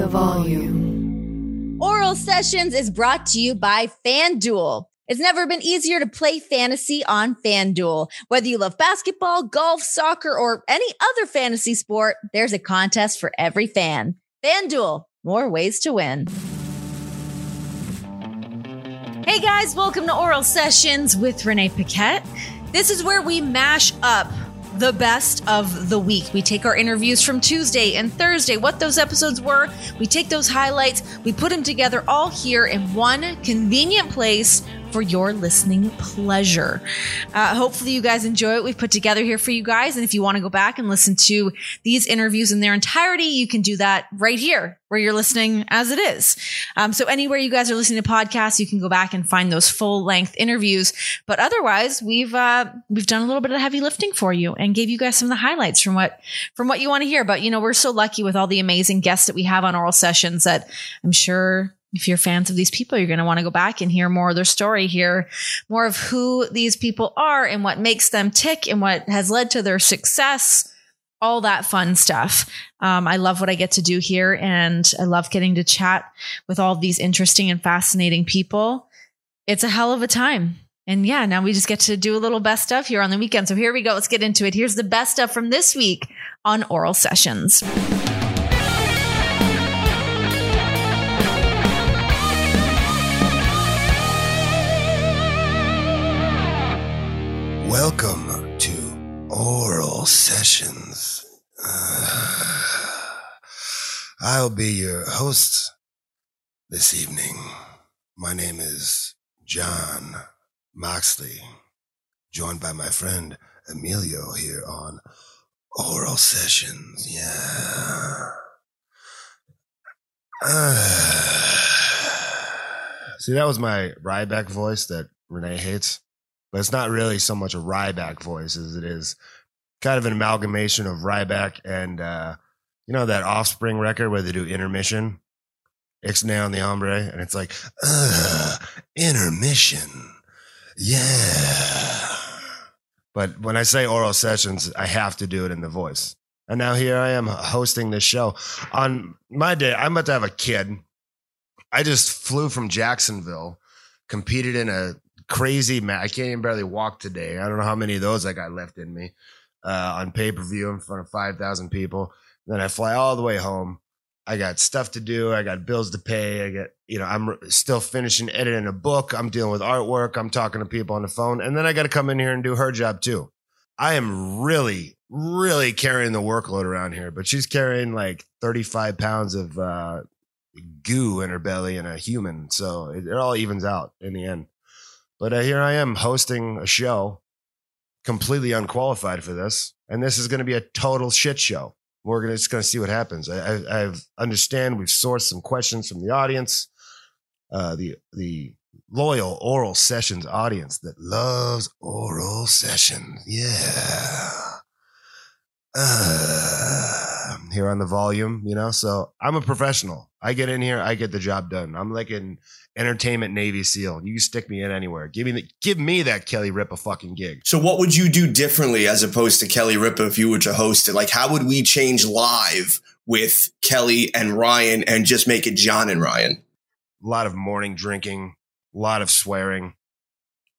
the volume. Oral Sessions is brought to you by FanDuel. It's never been easier to play fantasy on FanDuel. Whether you love basketball, golf, soccer, or any other fantasy sport, there's a contest for every fan. FanDuel, more ways to win. Hey guys, welcome to Oral Sessions with Renee Paquette. This is where we mash up the best of the week. We take our interviews from Tuesday and Thursday, what those episodes were. We take those highlights, we put them together all here in one convenient place for your listening pleasure. Uh, hopefully, you guys enjoy what we've put together here for you guys. And if you want to go back and listen to these interviews in their entirety, you can do that right here where you're listening as it is. Um, so anywhere you guys are listening to podcasts, you can go back and find those full length interviews. But otherwise, we've uh, we've done a little bit of heavy lifting for you and gave you guys some of the highlights from what from what you want to hear. But you know, we're so lucky with all the amazing guests that we have on oral sessions that I'm sure if you're fans of these people, you're going to want to go back and hear more of their story, hear more of who these people are and what makes them tick and what has led to their success, all that fun stuff. Um, I love what I get to do here and I love getting to chat with all these interesting and fascinating people. It's a hell of a time. And yeah, now we just get to do a little best stuff here on the weekend. So here we go. Let's get into it. Here's the best stuff from this week on Oral Sessions. Welcome to Oral Sessions. Uh, I'll be your host this evening. My name is Jon Moxley, joined by my friend Emilio here on Oral Sessions. Yeah. Uh, see, that was my Ryback voice that Renee hates but it's not really so much a Ryback voice as it is kind of an amalgamation of Ryback and uh, you know that Offspring record where they do intermission, Ixnay on the Hombre, and it's like, intermission, yeah. But when I say oral sessions, I have to do it in the voice. And now here I am hosting this show. On my day, I'm about to have a kid. I just flew from Jacksonville, competed in a crazy man. I can't even barely walk today. I don't know how many of those I got left in me uh, on pay per view in front of 5,000 people. Then I fly all the way home. I got stuff to do. I got bills to pay. I got, you know, I'm still finishing editing a book. I'm dealing with artwork. I'm talking to people on the phone. And then I got to come in here and do her job too. I am really, really carrying the workload around here, but she's carrying like 35 pounds of uh, goo in her belly and a human. So it, it all evens out in the end. But uh, here I am hosting a show, completely unqualified for this, and this is going to be a total shit show. We're gonna, just going to see what happens. I, I, I understand we've sourced some questions from the audience, uh, the the loyal oral sessions audience that loves oral sessions. Yeah. Uh, here on the volume, you know. So I'm a professional. I get in here, I get the job done. I'm like an entertainment Navy SEAL. You stick me in anywhere. Give me the, give me that Kelly Ripa fucking gig. So what would you do differently as opposed to Kelly Ripa if you were to host it? Like how would we change live with Kelly and Ryan and just make it John and Ryan? A lot of morning drinking, a lot of swearing.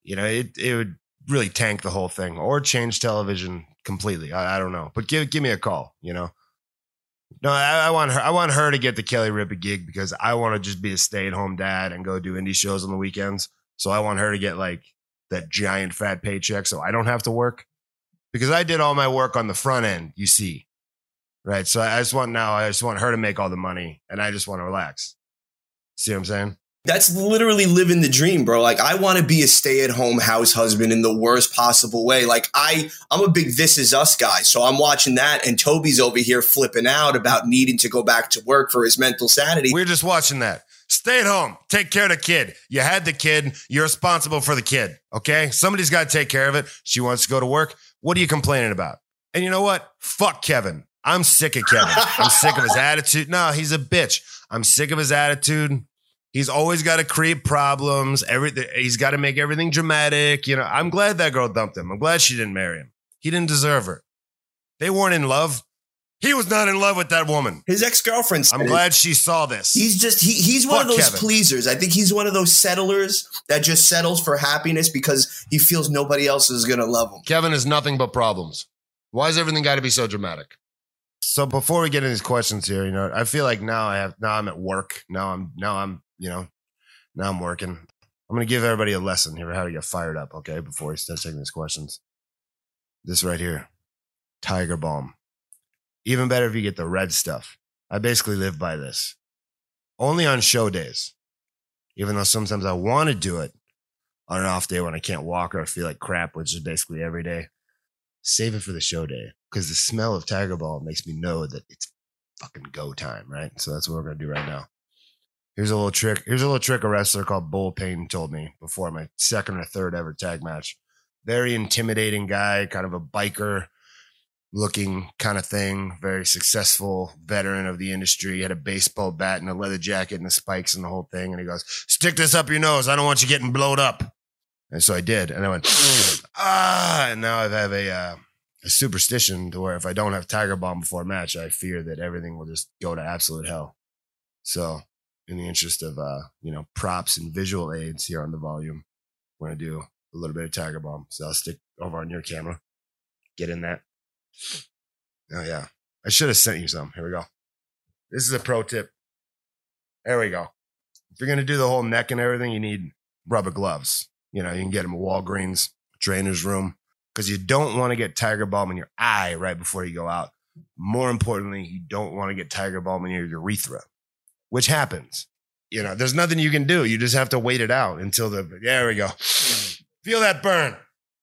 You know, it it would really tank the whole thing or change television completely. I, I don't know, but give give me a call. You know. No, I, I, want her. I want her to get the Kelly Ripa gig because I want to just be a stay at home dad and go do indie shows on the weekends. So I want her to get like that giant fat paycheck, so I don't have to work because I did all my work on the front end. You see, right? So I just want now. I just want her to make all the money, and I just want to relax. See what I'm saying? That's literally living the dream, bro. Like I want to be a stay-at-home house husband in the worst possible way. Like I I'm a big this is us guy. So I'm watching that and Toby's over here flipping out about needing to go back to work for his mental sanity. We're just watching that. Stay at home. Take care of the kid. You had the kid. You're responsible for the kid. Okay? Somebody's got to take care of it. She wants to go to work. What are you complaining about? And you know what? Fuck Kevin. I'm sick of Kevin. I'm sick of his attitude. No, he's a bitch. I'm sick of his attitude. He's always got to create problems. Everything he's got to make everything dramatic. You know, I'm glad that girl dumped him. I'm glad she didn't marry him. He didn't deserve her. They weren't in love. He was not in love with that woman. His ex girlfriend. I'm glad she saw this. He's just he, he's one of those Kevin. pleasers. I think he's one of those settlers that just settles for happiness because he feels nobody else is gonna love him. Kevin is nothing but problems. Why is everything got to be so dramatic? So before we get into these questions here, you know, I feel like now I have now I'm at work. Now I'm now I'm you know now I'm working. I'm gonna give everybody a lesson here how to get fired up. Okay, before we start taking these questions. This right here, Tiger Balm. Even better if you get the red stuff. I basically live by this. Only on show days. Even though sometimes I want to do it on an off day when I can't walk or I feel like crap, which is basically every day. Save it for the show day because the smell of Tiger Balm makes me know that it's fucking go time, right? So that's what we're gonna do right now. Here's a little trick. Here's a little trick a wrestler called Bull Pain told me before my second or third ever tag match. Very intimidating guy, kind of a biker looking kind of thing. Very successful veteran of the industry. He had a baseball bat and a leather jacket and the spikes and the whole thing. And he goes, "Stick this up your nose. I don't want you getting blowed up." And so I did, and I went ah. And now I have a uh, a superstition to where if I don't have Tiger Balm before a match, I fear that everything will just go to absolute hell. So, in the interest of uh, you know props and visual aids here on the volume, we're gonna do a little bit of Tiger Balm. So I'll stick over on your camera. Get in that. Oh yeah, I should have sent you some. Here we go. This is a pro tip. There we go. If you're gonna do the whole neck and everything, you need rubber gloves. You know, you can get them at Walgreens, trainer's room, because you don't want to get tiger balm in your eye right before you go out. More importantly, you don't want to get tiger balm in your urethra, which happens. You know, there's nothing you can do. You just have to wait it out until the. There we go. Mm. Feel that burn.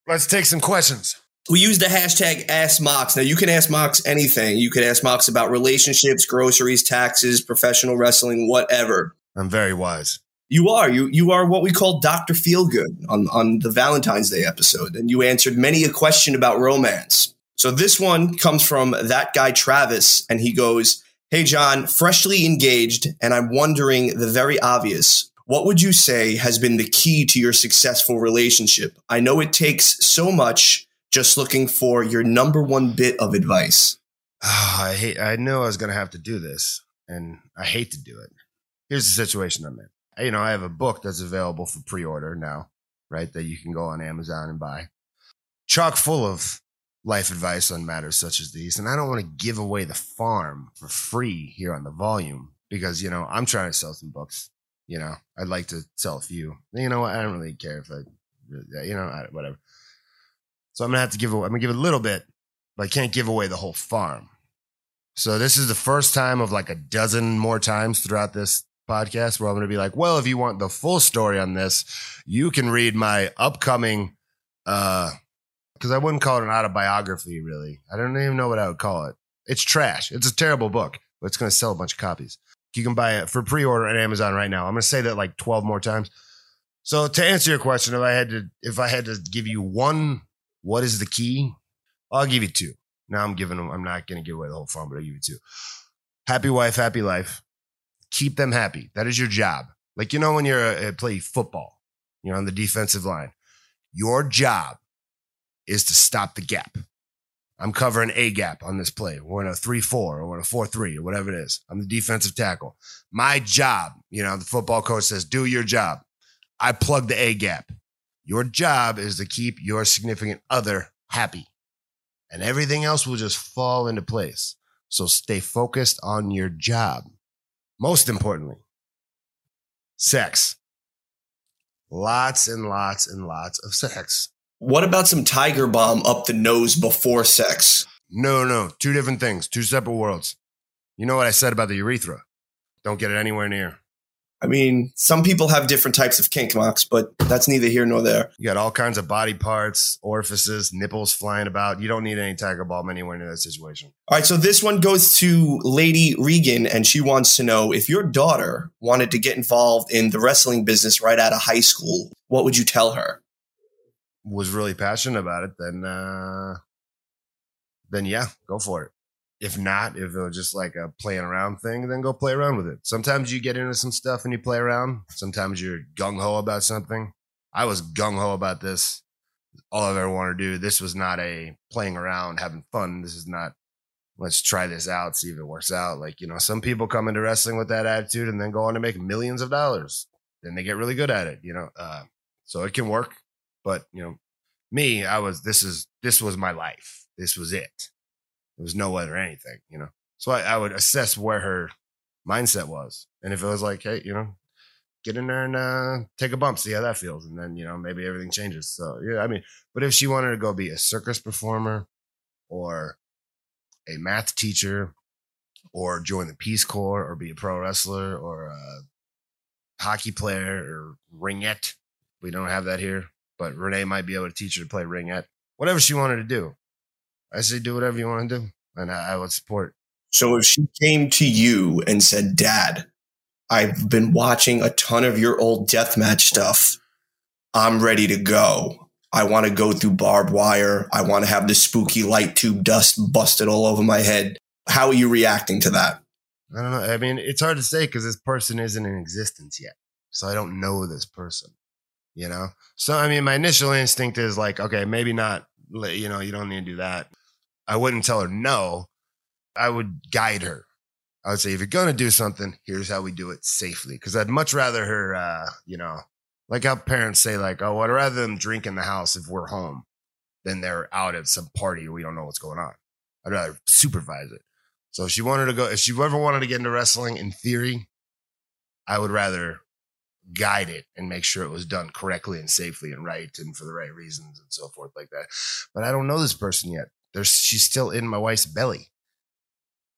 Let's take some questions. We use the hashtag Ask Mox. Now you can ask Mox anything. You can ask Mox about relationships, groceries, taxes, professional wrestling, whatever. I'm very wise. You are. You you are what we call Dr. Feelgood on, on the Valentine's Day episode. And you answered many a question about romance. So this one comes from that guy Travis, and he goes, Hey John, freshly engaged, and I'm wondering the very obvious. What would you say has been the key to your successful relationship? I know it takes so much, just looking for your number one bit of advice. Ah, I hate. I knew I was going to have to do this, and I hate to do it. Here's the situation I'm in. You know, I have a book that's available for pre-order now, right? That you can go on Amazon and buy, chock full of life advice on matters such as these. And I don't want to give away the farm for free here on the volume because you know I'm trying to sell some books. You know, I'd like to sell a few. You know, what? I don't really care if I, you know, whatever. So I'm gonna have to give away. I'm gonna give a little bit, but I can't give away the whole farm. So this is the first time of like a dozen more times throughout this podcast where I'm to be like, well, if you want the full story on this, you can read my upcoming, uh, because I wouldn't call it an autobiography, really. I don't even know what I would call it. It's trash. It's a terrible book, but it's going to sell a bunch of copies. You can buy it for pre-order at Amazon right now. I'm going to say that like 12 more times. So to answer your question, if I had to, if I had to give you one, what is the key? I'll give you two. Now I'm giving them. I'm not going to give away the whole farm, but I'll give you two. Happy wife, happy life. Keep them happy. That is your job. Like you know when you're uh, play football, you're on the defensive line. Your job is to stop the gap. I'm covering a gap on this play. We're in a 3 4 or in a 4 3 or whatever it is. I'm the defensive tackle. My job, you know, the football coach says, do your job. I plug the A gap. Your job is to keep your significant other happy, and everything else will just fall into place. So stay focused on your job. Most importantly, sex. Lots and lots and lots of sex. What about some tiger balm up the nose before sex? No, no, two different things, two separate worlds. You know what I said about the urethra? Don't get it anywhere near. I mean, some people have different types of kink marks, but that's neither here nor there. You got all kinds of body parts, orifices, nipples flying about. You don't need any tiger balm anywhere near that situation. All right, so this one goes to Lady Regan, and she wants to know if your daughter wanted to get involved in the wrestling business right out of high school, what would you tell her? Was really passionate about it, then uh then yeah, go for it. If not, if it was just like a playing around thing, then go play around with it. Sometimes you get into some stuff and you play around. Sometimes you're gung ho about something. I was gung ho about this. All I've ever wanted to do. This was not a playing around, having fun. This is not let's try this out, see if it works out. Like, you know, some people come into wrestling with that attitude and then go on to make millions of dollars. Then they get really good at it, you know. Uh, so it can work. But, you know, me, I was this is this was my life. This was it. There was no other anything, you know. So I, I would assess where her mindset was. And if it was like, hey, you know, get in there and uh, take a bump, see how that feels. And then, you know, maybe everything changes. So, yeah, I mean, but if she wanted to go be a circus performer or a math teacher or join the Peace Corps or be a pro wrestler or a hockey player or ringette, we don't have that here, but Renee might be able to teach her to play ringette. Whatever she wanted to do, I say do whatever you want to do. And I, I would support. So if she came to you and said, Dad, I've been watching a ton of your old deathmatch stuff. I'm ready to go. I want to go through barbed wire. I want to have the spooky light tube dust busted all over my head. How are you reacting to that? I don't know. I mean, it's hard to say because this person isn't in existence yet. So I don't know this person, you know? So, I mean, my initial instinct is like, okay, maybe not, you know, you don't need to do that. I wouldn't tell her no. I would guide her. I would say, if you're going to do something, here's how we do it safely. Cause I'd much rather her, uh, you know, like how parents say, like, oh, I'd rather them drink in the house if we're home than they're out at some party we don't know what's going on. I'd rather supervise it. So if she wanted to go, if she ever wanted to get into wrestling, in theory, I would rather guide it and make sure it was done correctly and safely and right and for the right reasons and so forth like that. But I don't know this person yet. There's she's still in my wife's belly.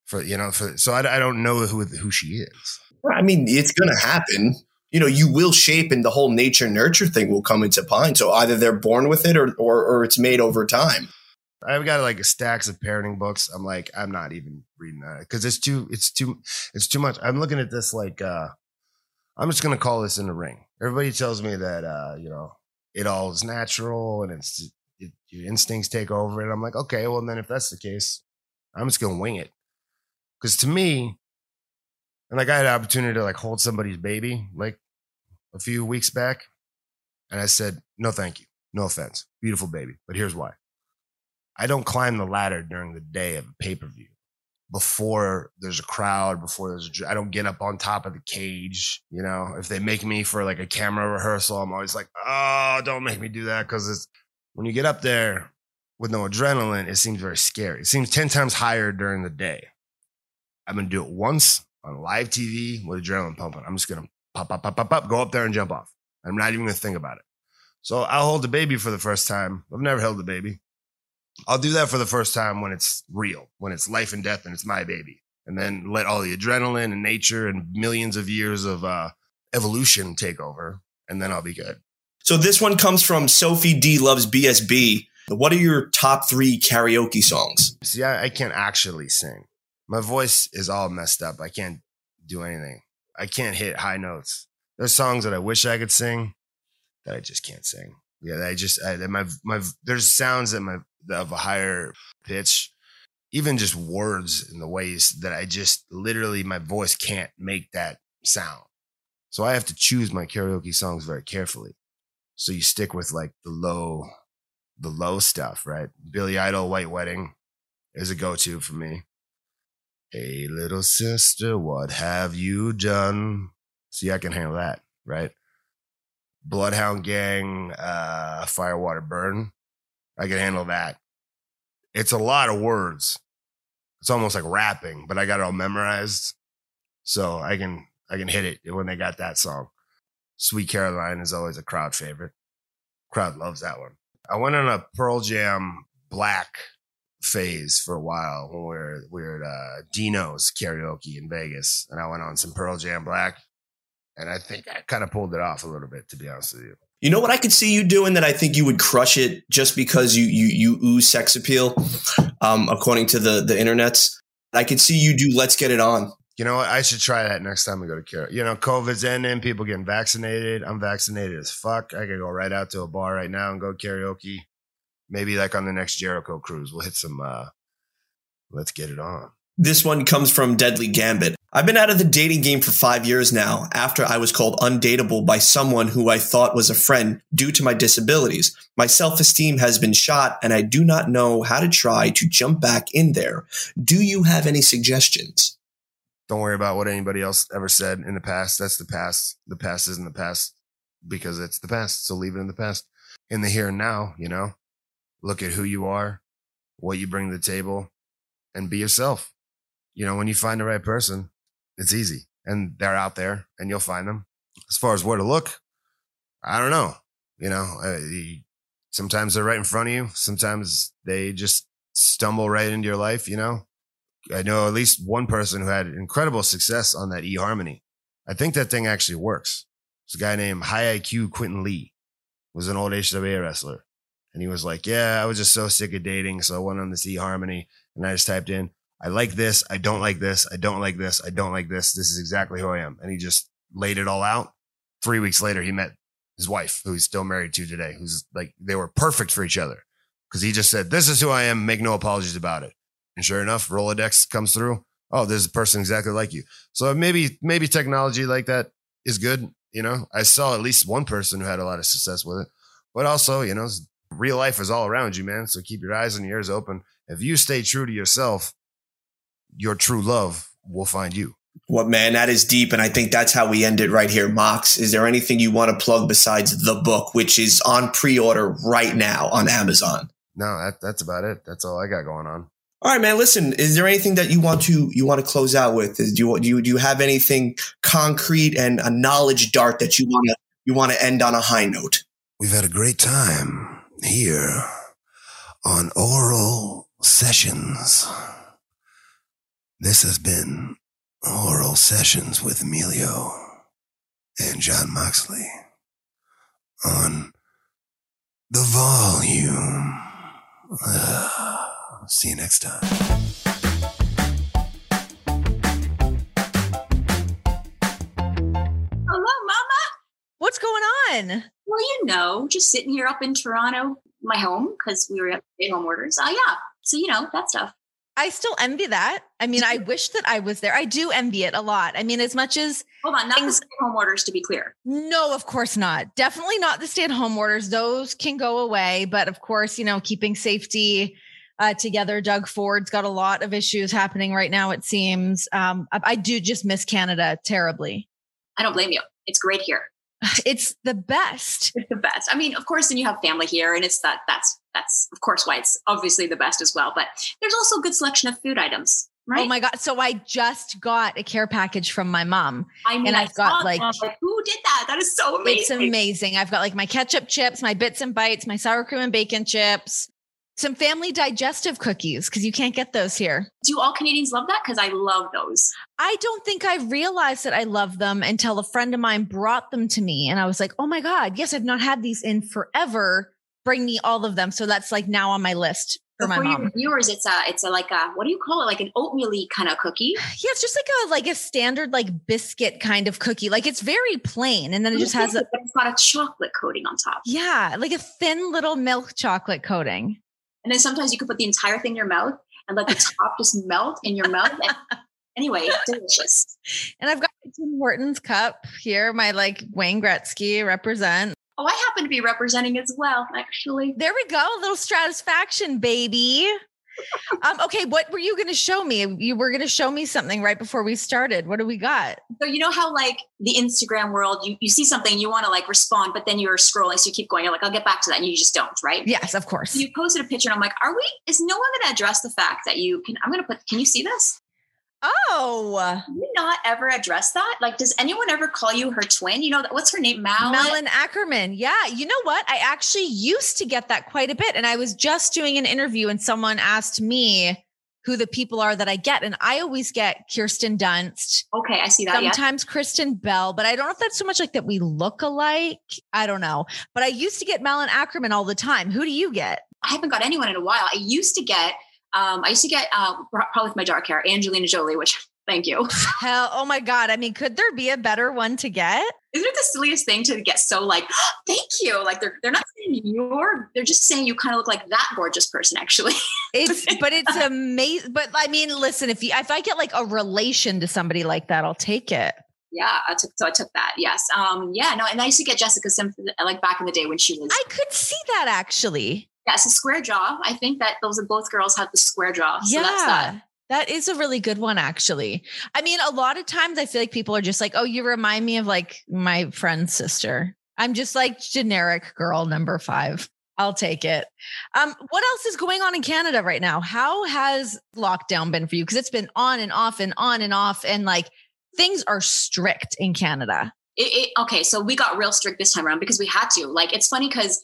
For you know, for so I, I don't know who who she is. I mean, it's going to happen. You know, you will shape, and the whole nature nurture thing will come into pine. So either they're born with it, or or, or it's made over time. I've got like stacks of parenting books. I'm like, I'm not even reading that because it's too, it's too, it's too much. I'm looking at this like, uh, I'm just gonna call this in the ring. Everybody tells me that, uh, you know, it all is natural and it's it, your instincts take over. And I'm like, okay, well then if that's the case, I'm just gonna wing it. Because to me, and like I had an opportunity to like hold somebody's baby like a few weeks back, and I said, no, thank you, no offense, beautiful baby, but here's why. I don't climb the ladder during the day of a pay per view before there's a crowd, before there's a, I don't get up on top of the cage. You know, if they make me for like a camera rehearsal, I'm always like, oh, don't make me do that. Cause it's when you get up there with no adrenaline, it seems very scary. It seems 10 times higher during the day. I'm going to do it once on live TV with adrenaline pumping. I'm just going to pop, pop, pop, pop, pop, go up there and jump off. I'm not even going to think about it. So I'll hold the baby for the first time. I've never held a baby. I'll do that for the first time when it's real, when it's life and death and it's my baby. And then let all the adrenaline and nature and millions of years of uh, evolution take over. And then I'll be good. So this one comes from Sophie D loves BSB. What are your top three karaoke songs? See, I, I can't actually sing. My voice is all messed up. I can't do anything. I can't hit high notes. There's songs that I wish I could sing that I just can't sing. Yeah, I just I, my my there's sounds that my of a higher pitch, even just words in the ways that I just literally my voice can't make that sound. So I have to choose my karaoke songs very carefully. So you stick with like the low, the low stuff, right? Billy Idol, White Wedding is a go-to for me. Hey, little sister, what have you done? See, I can handle that, right? Bloodhound Gang, uh, Firewater Burn. I can handle that. It's a lot of words. It's almost like rapping, but I got it all memorized. So I can I can hit it when they got that song. Sweet Caroline is always a crowd favorite. Crowd loves that one. I went on a Pearl Jam black phase for a while when we were, we were at uh, Dino's karaoke in Vegas, and I went on some Pearl Jam black, and I think I kind of pulled it off a little bit, to be honest with you. You know what I could see you doing that I think you would crush it just because you you you ooze sex appeal, um, according to the the internets. I could see you do "Let's Get It On." You know what? I should try that next time we go to karaoke. You know, COVID's ending, people getting vaccinated. I'm vaccinated as fuck. I could go right out to a bar right now and go karaoke. Maybe like on the next Jericho cruise, we'll hit some. uh Let's get it on. This one comes from Deadly Gambit. I've been out of the dating game for five years now after I was called undateable by someone who I thought was a friend due to my disabilities. My self esteem has been shot and I do not know how to try to jump back in there. Do you have any suggestions? Don't worry about what anybody else ever said in the past. That's the past. The past isn't the past because it's the past. So leave it in the past. In the here and now, you know, look at who you are, what you bring to the table, and be yourself. You know, when you find the right person, it's easy and they're out there and you'll find them. As far as where to look, I don't know. You know, uh, sometimes they're right in front of you. Sometimes they just stumble right into your life. You know, I know at least one person who had incredible success on that eHarmony. I think that thing actually works. It's a guy named High IQ Quentin Lee, was an old HWA wrestler. And he was like, Yeah, I was just so sick of dating. So I went on this eHarmony and I just typed in, I like this. I don't like this. I don't like this. I don't like this. This is exactly who I am. And he just laid it all out. Three weeks later, he met his wife, who he's still married to today, who's like, they were perfect for each other because he just said, This is who I am. Make no apologies about it. And sure enough, Rolodex comes through. Oh, there's a person exactly like you. So maybe, maybe technology like that is good. You know, I saw at least one person who had a lot of success with it, but also, you know, real life is all around you, man. So keep your eyes and ears open. If you stay true to yourself, your true love will find you. What man, that is deep. And I think that's how we end it right here. Mox, is there anything you want to plug besides the book, which is on pre order right now on Amazon? No, that, that's about it. That's all I got going on. All right, man. Listen, is there anything that you want to you want to close out with? Do you do you, do you have anything concrete and a knowledge dart that you want to you want to end on a high note? We've had a great time here on Oral Sessions. This has been Oral Sessions with Emilio and Jon Moxley on the volume. Uh, see you next time. Hello, Mama. What's going on? Well, you know, just sitting here up in Toronto, my home, because we were at home orders. Oh, yeah. So, you know, that stuff. I still envy that. I mean, I wish that I was there. I do envy it a lot. I mean, as much as Hold on, not Things- the home orders, to be clear. no, of course not. Definitely not the stay at home orders. Those can go away. But of course, you know, keeping safety uh, together. Doug Ford's got a lot of issues happening right now, it seems. Um, I, I do just miss Canada terribly. I don't blame you. It's great here. It's the best. It's the best. I mean, of course, then you have family here, and it's that. That's that's of course why it's obviously the best as well. But there's also a good selection of food items, oh right? Oh my God. So I just got a care package from my mom. I mean, and I've got, like- who did that? That is so amazing. It's amazing. I've got like my ketchup chips, my bits and bites, my sour cream and bacon chips, some family digestive cookies because you can't get those here. Do all Canadians love that? Because I love those. I don't think I realized that I love them until a friend of mine brought them to me. And I was like, oh my God, yes, I've not had these in forever. Bring me all of them. So that's like now on my list for my for mom. your viewers, it's a it's a like a what do you call it? Like an oatmeal kind of cookie. Yeah, it's just like a like a standard like biscuit kind of cookie. Like it's very plain. And then it just has a it's got a chocolate coating on top. yeah, like a thin little milk chocolate coating. And then sometimes you could put the entire thing in your mouth and let the top just melt in your mouth. And anyway, delicious. And I've got my Tim Hortons cup here, my like Wayne Gretzky represent. Oh, I happen to be representing as well, actually. There we go, a little Stratusfaction, baby. um, okay, what were you going to show me? You were going to show me something right before we started. What do we got? So you know how like the Instagram world, you, you see something, you want to like respond, but then you're scrolling, so you keep going. You're like, I'll get back to that, and you just don't, right? Yes, of course. You posted a picture, and I'm like, are we? Is no one going to address the fact that you can? I'm going to put. Can you see this? Oh, you not ever address that? Like, does anyone ever call you her twin? You know, what's her name? Mal. Malin Akerman. Yeah. You know what? I actually used to get that quite a bit. And I was just doing an interview and someone asked me who the people are that I get. And I always get Kirsten Dunst, Okay, I see that. Yeah. sometimes Kristen Bell, but I don't know if that's so much like that we look alike. I don't know. But I used to get Malin Akerman all the time. Who do you get? I haven't got anyone in a while. I used to get, um, I used to get, um, probably with my dark hair, Angelina Jolie, which thank you. Hell, oh my God. I mean, could there be a better one to get? isn't it the silliest thing to get so like, oh, thank you? Like they're they're not saying you're, they're just saying you kind of look like that gorgeous person, actually. It's but it's amazing. But I mean, listen, if you if I get like a relation to somebody like that, I'll take it. yeah, I took so I took that. Yes. Um, yeah, no, and I used to get Jessica Simpson like back in the day when she was I could see that actually. Yeah, it's a square jaw. I think that those are both girls have the square jaw. So yeah. that's that. That is a really good one, actually. I mean, a lot of times I feel like people are just like, oh, you remind me of like my friend's sister. I'm just like generic girl number five. I'll take it. Um, what else is going on in Canada right now? How has lockdown been for you? Because it's been on and off and on and off, and like things are strict in Canada. It, it, okay, so we got real strict this time around because we had to. Like, it's funny because,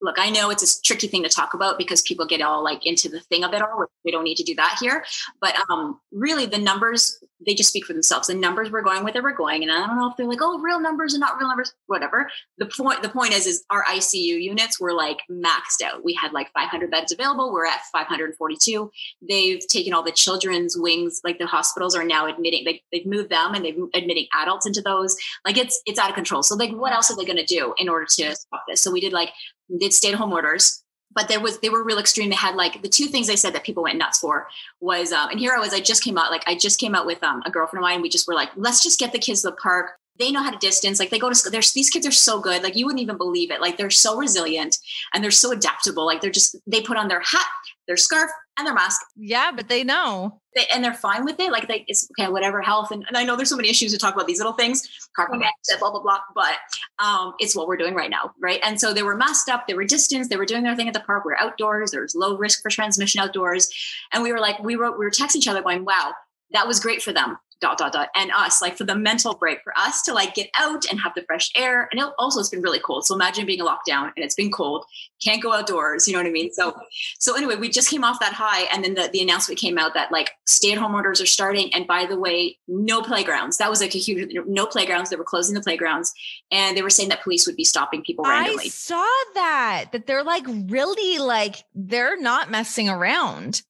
look, I know it's a tricky thing to talk about because people get all like into the thing of it all. We don't need to do that here. But um, really, the numbers they just speak for themselves. The numbers we're going with it, we're going, and I don't know if they're like, oh, real numbers and not real numbers, whatever. The point, the point is, is our ICU units were like maxed out. We had like 500 beds available. We're at 542. They've taken all the children's wings, like the hospitals are now admitting. They, they've moved them and they've admitting adults into those. Like it's it's out of control. So like, what else are they going to do in order to stop this? So we did like did stay at home orders but there was they were real extreme. They had like the two things they said that people went nuts for was um, and here I was I just came out like I just came out with um, a girlfriend of mine. We just were like let's just get the kids to the park. They know how to distance. Like they go to school. There's these kids are so good. Like you wouldn't even believe it. Like they're so resilient and they're so adaptable. Like they're just they put on their hat, their scarf, and their mask. Yeah, but they know. They, and they're fine with it. Like they, it's okay, whatever health. And, and I know there's so many issues to talk about these little things, carbon dioxide, blah blah blah. But um, it's what we're doing right now, right? And so they were masked up, they were distanced, they were doing their thing at the park. We are outdoors. There was low risk for transmission outdoors, and we were like, we were we were texting each other, going, "Wow, that was great for them." Dot dot dot, and us like for the mental break for us to like get out and have the fresh air. And it also it's been really cold. So imagine being a lockdown and it's been cold, can't go outdoors. You know what I mean? So so anyway, we just came off that high, and then the, the announcement came out that like stay at home orders are starting. And by the way, no playgrounds. That was like a huge no playgrounds. They were closing the playgrounds, and they were saying that police would be stopping people I randomly. I saw that that they're like really like they're not messing around.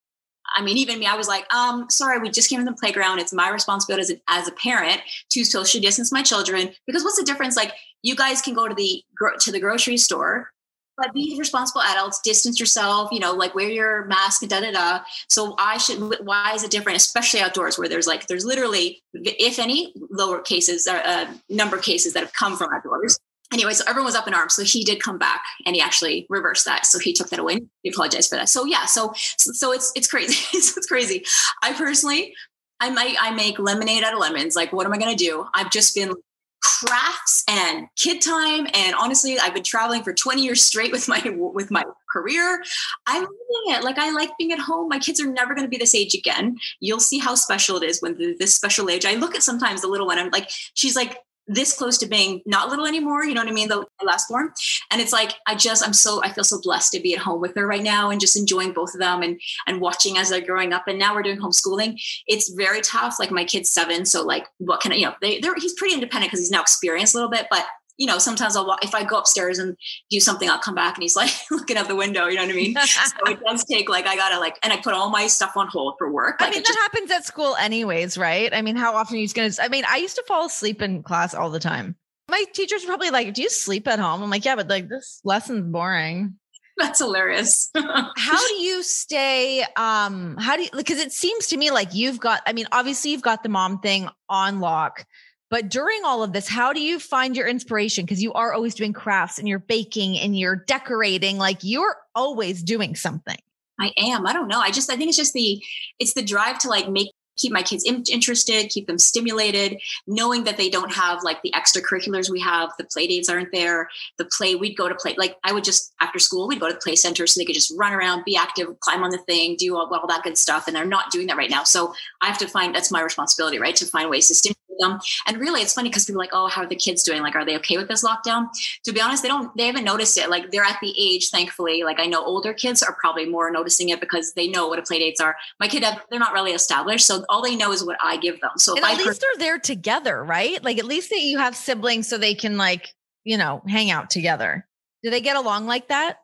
I mean, even me, I was like, um, sorry, we just came to the playground. It's my responsibility as, a, as a parent to social distance my children. Because what's the difference? Like, you guys can go to the to the grocery store, but be responsible adults. Distance yourself. You know, like wear your mask. Da da da. So I should. Why is it different, especially outdoors, where there's like there's literally, if any, lower cases, uh, uh, number of cases that have come from outdoors anyway, so everyone was up in arms. So he did come back and he actually reversed that. So he took that away. He apologized for that. So yeah, so so, so it's it's crazy. it's, crazy. I personally, I might I make lemonade out of lemons. Like, what am I gonna do? I've just been crafts and kid time and honestly i've been traveling for 20 years straight with my with my career i'm loving it like i like being at home my kids are never going to be this age again you'll see how special it is when this special age i look at sometimes the little one i'm like she's like this close to being not little anymore. You know what I mean? The last form. And it's like, I just, I'm so, I feel so blessed to be at home with her right now and just enjoying both of them and, and watching as they're growing up. And now we're doing homeschooling. It's very tough. Like my kid's seven. So like, what can I, you know, they, they're, he's pretty independent because he's now experienced a little bit, but you know, sometimes I'll walk, if I go upstairs and do something, I'll come back and he's like looking out the window. You know what I mean? so it does take like I gotta like, and I put all my stuff on hold for work. I mean, that just- happens at school anyways, right? I mean, how often are you going to? I mean, I used to fall asleep in class all the time. My teachers were probably like, "Do you sleep at home?" I'm like, "Yeah, but like this lesson's boring." that's hilarious. How do you stay? Um, how do you? Because it seems to me like you've got. I mean, obviously you've got the mom thing on lock. But during all of this, how do you find your inspiration? Because you are always doing crafts and you're baking and you're decorating. Like you're always doing something. I am. I don't know. I just I think it's just the it's the drive to like make keep my kids in- interested, keep them stimulated, knowing that they don't have like the extracurriculars we have. The play dates aren't there. The play we'd go to play like I would just after school we'd go to the play center so they could just run around, be active, climb on the thing, do all, all that good stuff. And they're not doing that right now. So I have to find that's my responsibility, right? To find ways to stimulate them. And really, it's funny because people are like, oh, how are the kids doing? Like, are they okay with this lockdown? To be honest, they don't. They haven't noticed it. Like they're at the age, thankfully. Like I know older kids are probably more noticing it because they know what a play dates are. My kid, they're not really established, so all they know is what I give them. So And I at least they're there together, right? Like at least that you have siblings so they can like, you know, hang out together. Do they get along like that?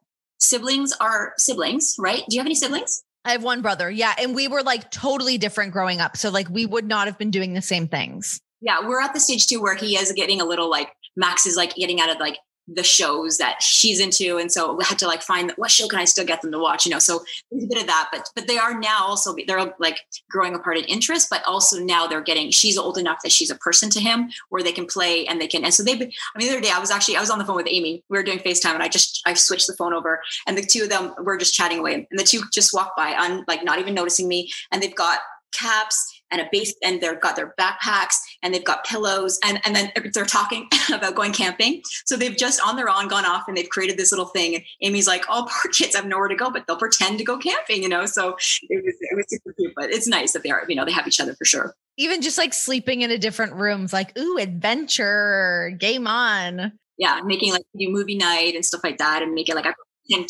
siblings are siblings, right? Do you have any siblings? I have one brother. Yeah. And we were like totally different growing up. So like we would not have been doing the same things. Yeah, we're at the stage too where he is getting a little like Max is like getting out of like the shows that she's into and so we had to like find what show can i still get them to watch you know? So there's a bit of that but but they are now also they're like growing apart in interest but also now they're getting she's old enough that she's a person to him where they can play and they can and so they've been i mean the other day i was actually i was on the phone with amy we were doing facetime and i just i switched the phone over and the two of them were just chatting away and the two just walked by on like not even noticing me and they've got caps and a base and they've got their backpacks and they've got pillows and, and then they're talking about going camping. So they've just on their own gone off and they've created this little thing. And Amy's like, oh, poor kids have nowhere to go, but they'll pretend to go camping, you know? So it was, it was super cute, but it's nice that they are, you know, they have each other for sure. Even just like sleeping in a different rooms, like, ooh, adventure, game on. Yeah, making like new movie night and stuff like that and make it like a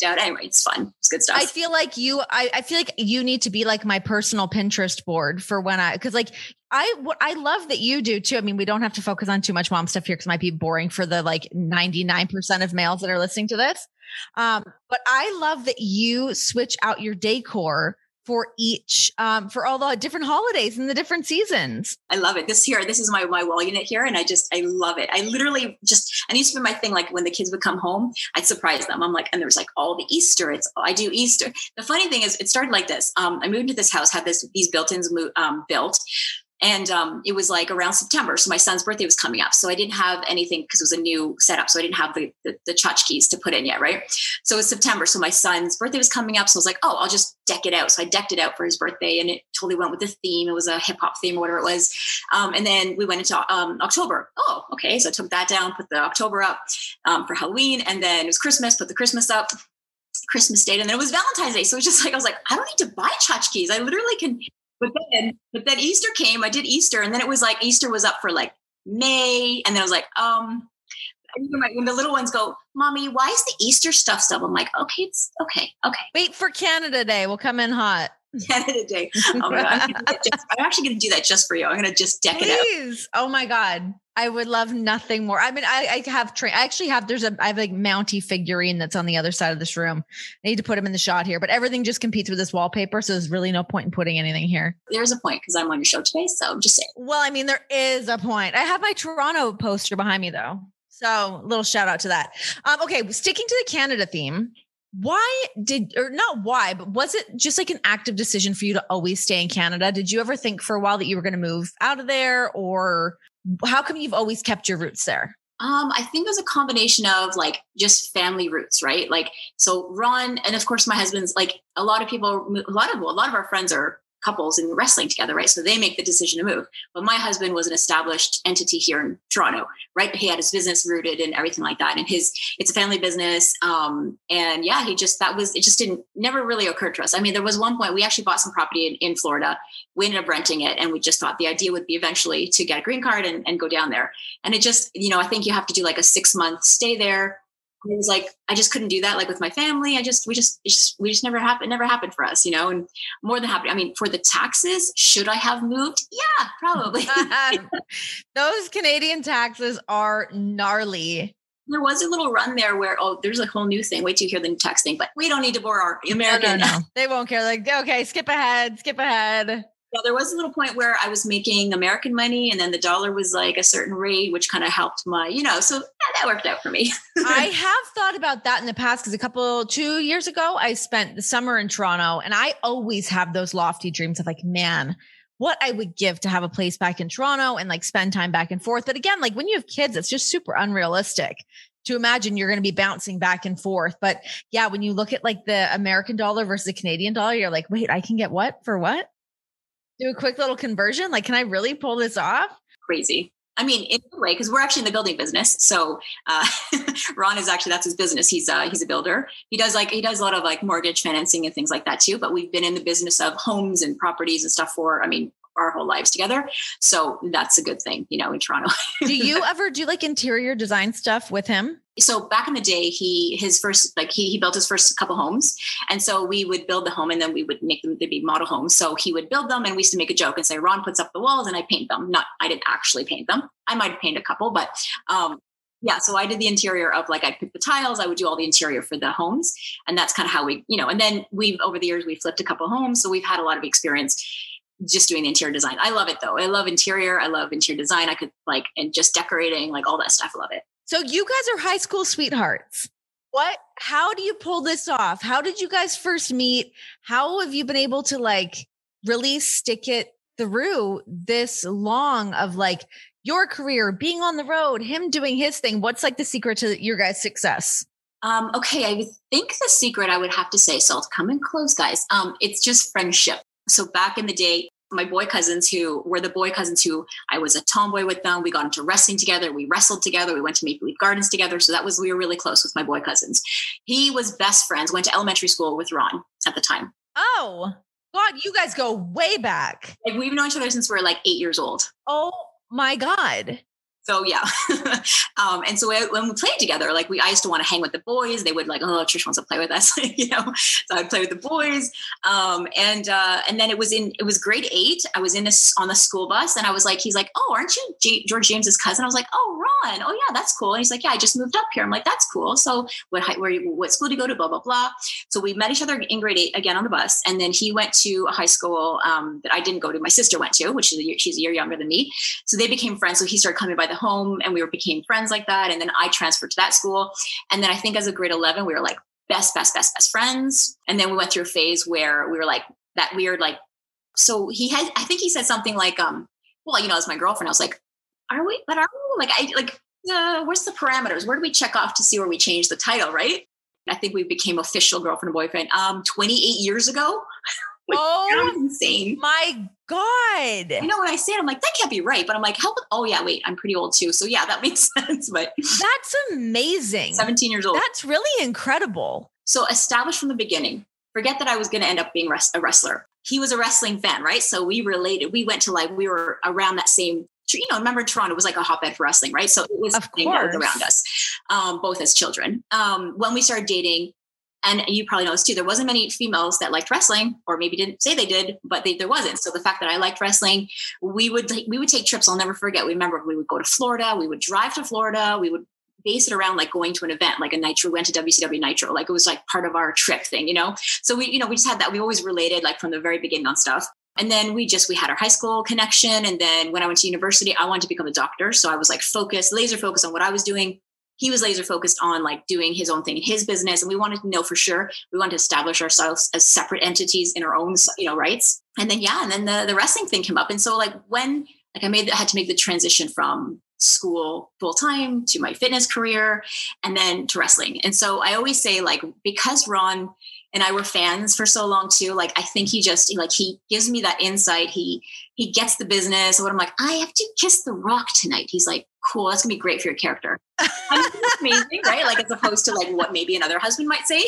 out. Anyway, it's fun. It's good stuff. I feel like you, I, I feel like you need to be like my personal Pinterest board for when I, cause like I, I love that you do too. I mean, we don't have to focus on too much mom stuff here because it might be boring for the like 99% of males that are listening to this. Um, but I love that you switch out your decor for each um, for all the different holidays and the different seasons. I love it. This here, this is my my wall unit here, and I just I love it. I literally just and used to be my thing. Like when the kids would come home, I'd surprise them. I'm like, and there's like all the Easter. It's I do Easter. The funny thing is, it started like this. Um, I moved into this house, had this these built-ins um, built, and um, it was like around September. So my son's birthday was coming up. So I didn't have anything because it was a new setup. So I didn't have the, the, the tchotchkes to put in yet, right? So it was September. So my son's birthday was coming up. So I was like, oh, I'll just deck it out. So I decked it out for his birthday and it totally went with the theme. It was a hip hop theme or whatever it was. Um, and then we went into um, October. Oh, okay. So I took that down, put the October up um, for Halloween. And then it was Christmas, put the Christmas up. Christmas date and then it was Valentine's Day. So it was just like I was like, I don't need to buy tchotchkes. I literally can but then, but then Easter came. I did Easter, and then it was like Easter was up for like May, and then I was like, um, when the little ones go, "Mommy, why is the Easter stuff still?" I'm like, "Okay, it's okay, okay." Wait for Canada Day. We'll come in hot. Canada Day. Oh my god! I'm, just, I'm actually going to do that just for you. I'm going to just deck Please. it out. Oh my god! I would love nothing more. I mean, I, I have train. I actually have. There's a. I have a Mountie figurine that's on the other side of this room. I need to put him in the shot here, but everything just competes with this wallpaper, so there's really no point in putting anything here. There's a point because I'm on your show today, so I'm just saying. Well, I mean, there is a point. I have my Toronto poster behind me though, so little shout out to that. Um, okay, sticking to the Canada theme why did or not why but was it just like an active decision for you to always stay in canada did you ever think for a while that you were going to move out of there or how come you've always kept your roots there um, I think it was a combination of like just family roots, right? Like, so Ron, and of course my husband's like a lot of people, a lot of a lot of our friends are couples in wrestling together, right? So they make the decision to move. But my husband was an established entity here in Toronto, right? He had his business rooted and everything like that. And his, it's a family business. Um, and yeah, he just, that was, it just didn't, never really occurred to us. I mean, there was one point we actually bought some property in, in Florida. We ended up renting it. And we just thought the idea would be eventually to get a green card and, and go down there. And it just, you know, I think you have to do like a six month stay there it was like I just couldn't do that like with my family. I just we just, just we just never happened never happened for us, you know. And more than happy. I mean, for the taxes, should I have moved? Yeah, probably. Those Canadian taxes are gnarly. There was a little run there where oh, there's a whole new thing. Wait till you hear the new tax thing, but we don't need to bore our American. No, no, no. they won't care. Like okay, skip ahead, skip ahead. Yeah, there was a little point where I was making American money and then the dollar was like a certain rate, which kind of helped my, you know, so yeah, that worked out for me. I have thought about that in the past because a couple, two years ago, I spent the summer in Toronto and I always have those lofty dreams of like, man, what I would give to have a place back in Toronto and like spend time back and forth. But again, like when you have kids, it's just super unrealistic to imagine you're going to be bouncing back and forth. But yeah, when you look at like the American dollar versus the Canadian dollar, you're like, wait, I can get what for what? Do a quick little conversion? Like, can I really pull this off? Crazy. I mean, in a way, because we're actually in the building business. So uh, Ron is actually that's his business. He's uh, he's a builder. He does like he does a lot of like mortgage financing and things like that too. But we've been in the business of homes and properties and stuff for I mean our whole lives together. So that's a good thing, you know, in Toronto. do you ever do like interior design stuff with him? so back in the day he his first like he, he built his first couple homes and so we would build the home and then we would make them to be model homes so he would build them and we used to make a joke and say ron puts up the walls and i paint them not i didn't actually paint them i might have painted a couple but um yeah so i did the interior of like i picked the tiles i would do all the interior for the homes and that's kind of how we you know and then we've over the years we flipped a couple homes so we've had a lot of experience just doing the interior design. I love it though. I love interior. I love interior design. I could like and just decorating, like all that stuff. I love it. So you guys are high school sweethearts. What? How do you pull this off? How did you guys first meet? How have you been able to like really stick it through this long of like your career, being on the road, him doing his thing? What's like the secret to your guys' success? Um, okay, I think the secret I would have to say, so come and close, guys. Um, it's just friendship. So back in the day, my boy cousins who were the boy cousins who I was a tomboy with them. We got into wrestling together. We wrestled together. We went to Maple Leaf Gardens together. So that was, we were really close with my boy cousins. He was best friends, went to elementary school with Ron at the time. Oh, God, you guys go way back. Like we've known each other since we are like eight years old. Oh my God. So yeah, um, and so when we played together, like we, I used to want to hang with the boys. They would like, oh, Trish wants to play with us, you know. So I'd play with the boys, um, and uh, and then it was in it was grade eight. I was in this on the school bus, and I was like, he's like, oh, aren't you George James's cousin? I was like, oh, Ron. Oh yeah, that's cool. And he's like, yeah, I just moved up here. I'm like, that's cool. So what where what school do you go to? Blah blah blah. So we met each other in grade eight again on the bus, and then he went to a high school um, that I didn't go to. My sister went to, which is a year, she's a year younger than me. So they became friends. So he started coming by the home, and we were became friends like that. And then I transferred to that school. And then I think as a grade 11, we were like best, best, best, best friends. And then we went through a phase where we were like that weird, like, so he had, I think he said something like, um, well, you know, as my girlfriend, I was like, are we, but are we like, I like, uh, where's the parameters? Where do we check off to see where we change the title? Right. I think we became official girlfriend and boyfriend um 28 years ago. oh, insane. My God. You know, when I say it, I'm like, that can't be right. But I'm like, how? Oh, yeah, wait, I'm pretty old too. So, yeah, that makes sense. But that's amazing. 17 years old. That's really incredible. So, established from the beginning, forget that I was going to end up being a wrestler. He was a wrestling fan, right? So, we related. We went to like, we were around that same you know, remember Toronto was like a hotbed for wrestling, right? So it was of course. around us, um, both as children. Um, when we started dating, and you probably know this too there wasn't many females that liked wrestling or maybe didn't say they did but they, there wasn't so the fact that i liked wrestling we would we would take trips i'll never forget we remember we would go to florida we would drive to florida we would base it around like going to an event like a nitro We went to wcw nitro like it was like part of our trip thing you know so we you know we just had that we always related like from the very beginning on stuff and then we just we had our high school connection. And then when i went to university i wanted to become a doctor. So i was like focused laser focused on what i was doing. He was laser focused on like doing his own thing in his business. And we wanted to know for sure. We wanted to establish ourselves as separate entities in our own you know rights. And then yeah and then the, the wrestling thing came up. And so like when like i made I had to make the transition from school full time to my fitness career and then to wrestling. And so i always say like because ron and I were fans for so long too. Like I think he just like he gives me that insight. He he gets the business. What I'm like, I have to kiss the rock tonight. He's like, cool, that's gonna be great for your character. I mean, amazing, right? Like as opposed to like what maybe another husband might say.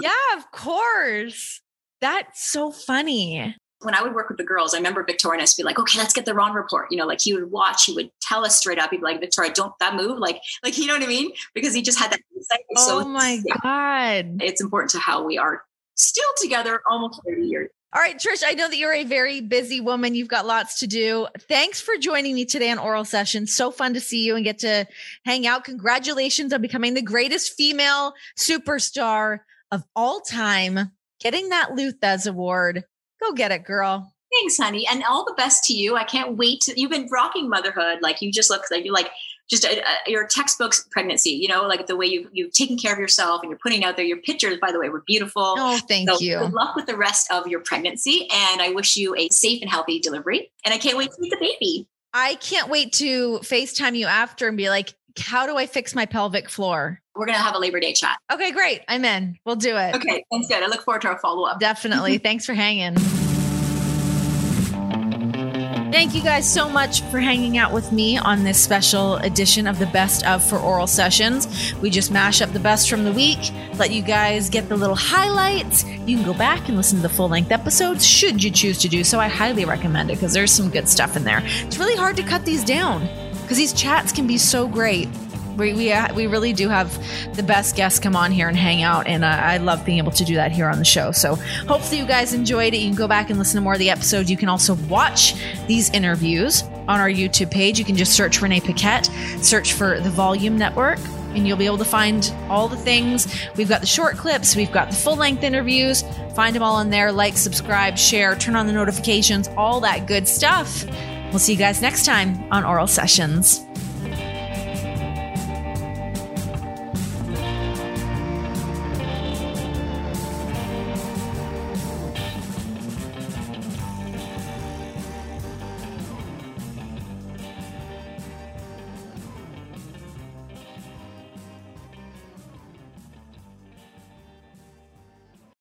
yeah, of course. That's so funny when I would work with the girls, I remember Victoria and to be like, okay, let's get the Ron report. You know, like he would watch, he would tell us straight up. He'd be like, Victoria, don't that move. Like, like, you know what I mean? Because he just had that insight. Oh so my yeah, God. It's important to how we are still together almost 30 years. All right, Trish, I know that you're a very busy woman. You've got lots to do. Thanks for joining me today on Oral Session. So fun to see you and get to hang out. Congratulations on becoming the greatest female superstar of all time, getting that Lou Thesz Award. Go get it, girl. Thanks, honey. And all the best to you. I can't wait to, you've been rocking motherhood. Like you just look like you're like, just a, a, your textbooks pregnancy, you know, like the way you, you've taken care of yourself and you're putting out there. Your pictures, by the way, were beautiful. Oh, thank so you. Good luck with the rest of your pregnancy. And I wish you a safe and healthy delivery. And I can't wait to meet the baby. I can't wait to FaceTime you after and be like, how do I fix my pelvic floor? We're going to have a Labor Day chat. Okay, great. I'm in. We'll do it. Okay, thanks. Good. I look forward to our follow up. Definitely. Thanks for hanging. Thank you guys so much for hanging out with me on this special edition of the Best of for Oral Sessions. We just mash up the best from the week, let you guys get the little highlights. You can go back and listen to the full length episodes should you choose to do so. I highly recommend it because there's some good stuff in there. It's really hard to cut these down because these chats can be so great we we, uh, we really do have the best guests come on here and hang out, and uh, I love being able to do that here on the show. So hopefully you guys enjoyed it. You can go back and listen to more of the episodes. You can also watch these interviews on our YouTube page. You can just search Renee Paquette, search for the Volume Network. And you'll be able to find all the things. We've got the short clips, we've got the full length interviews. Find them all in there. Like, subscribe, share, turn on the notifications, all that good stuff. We'll see you guys next time on Oral Sessions.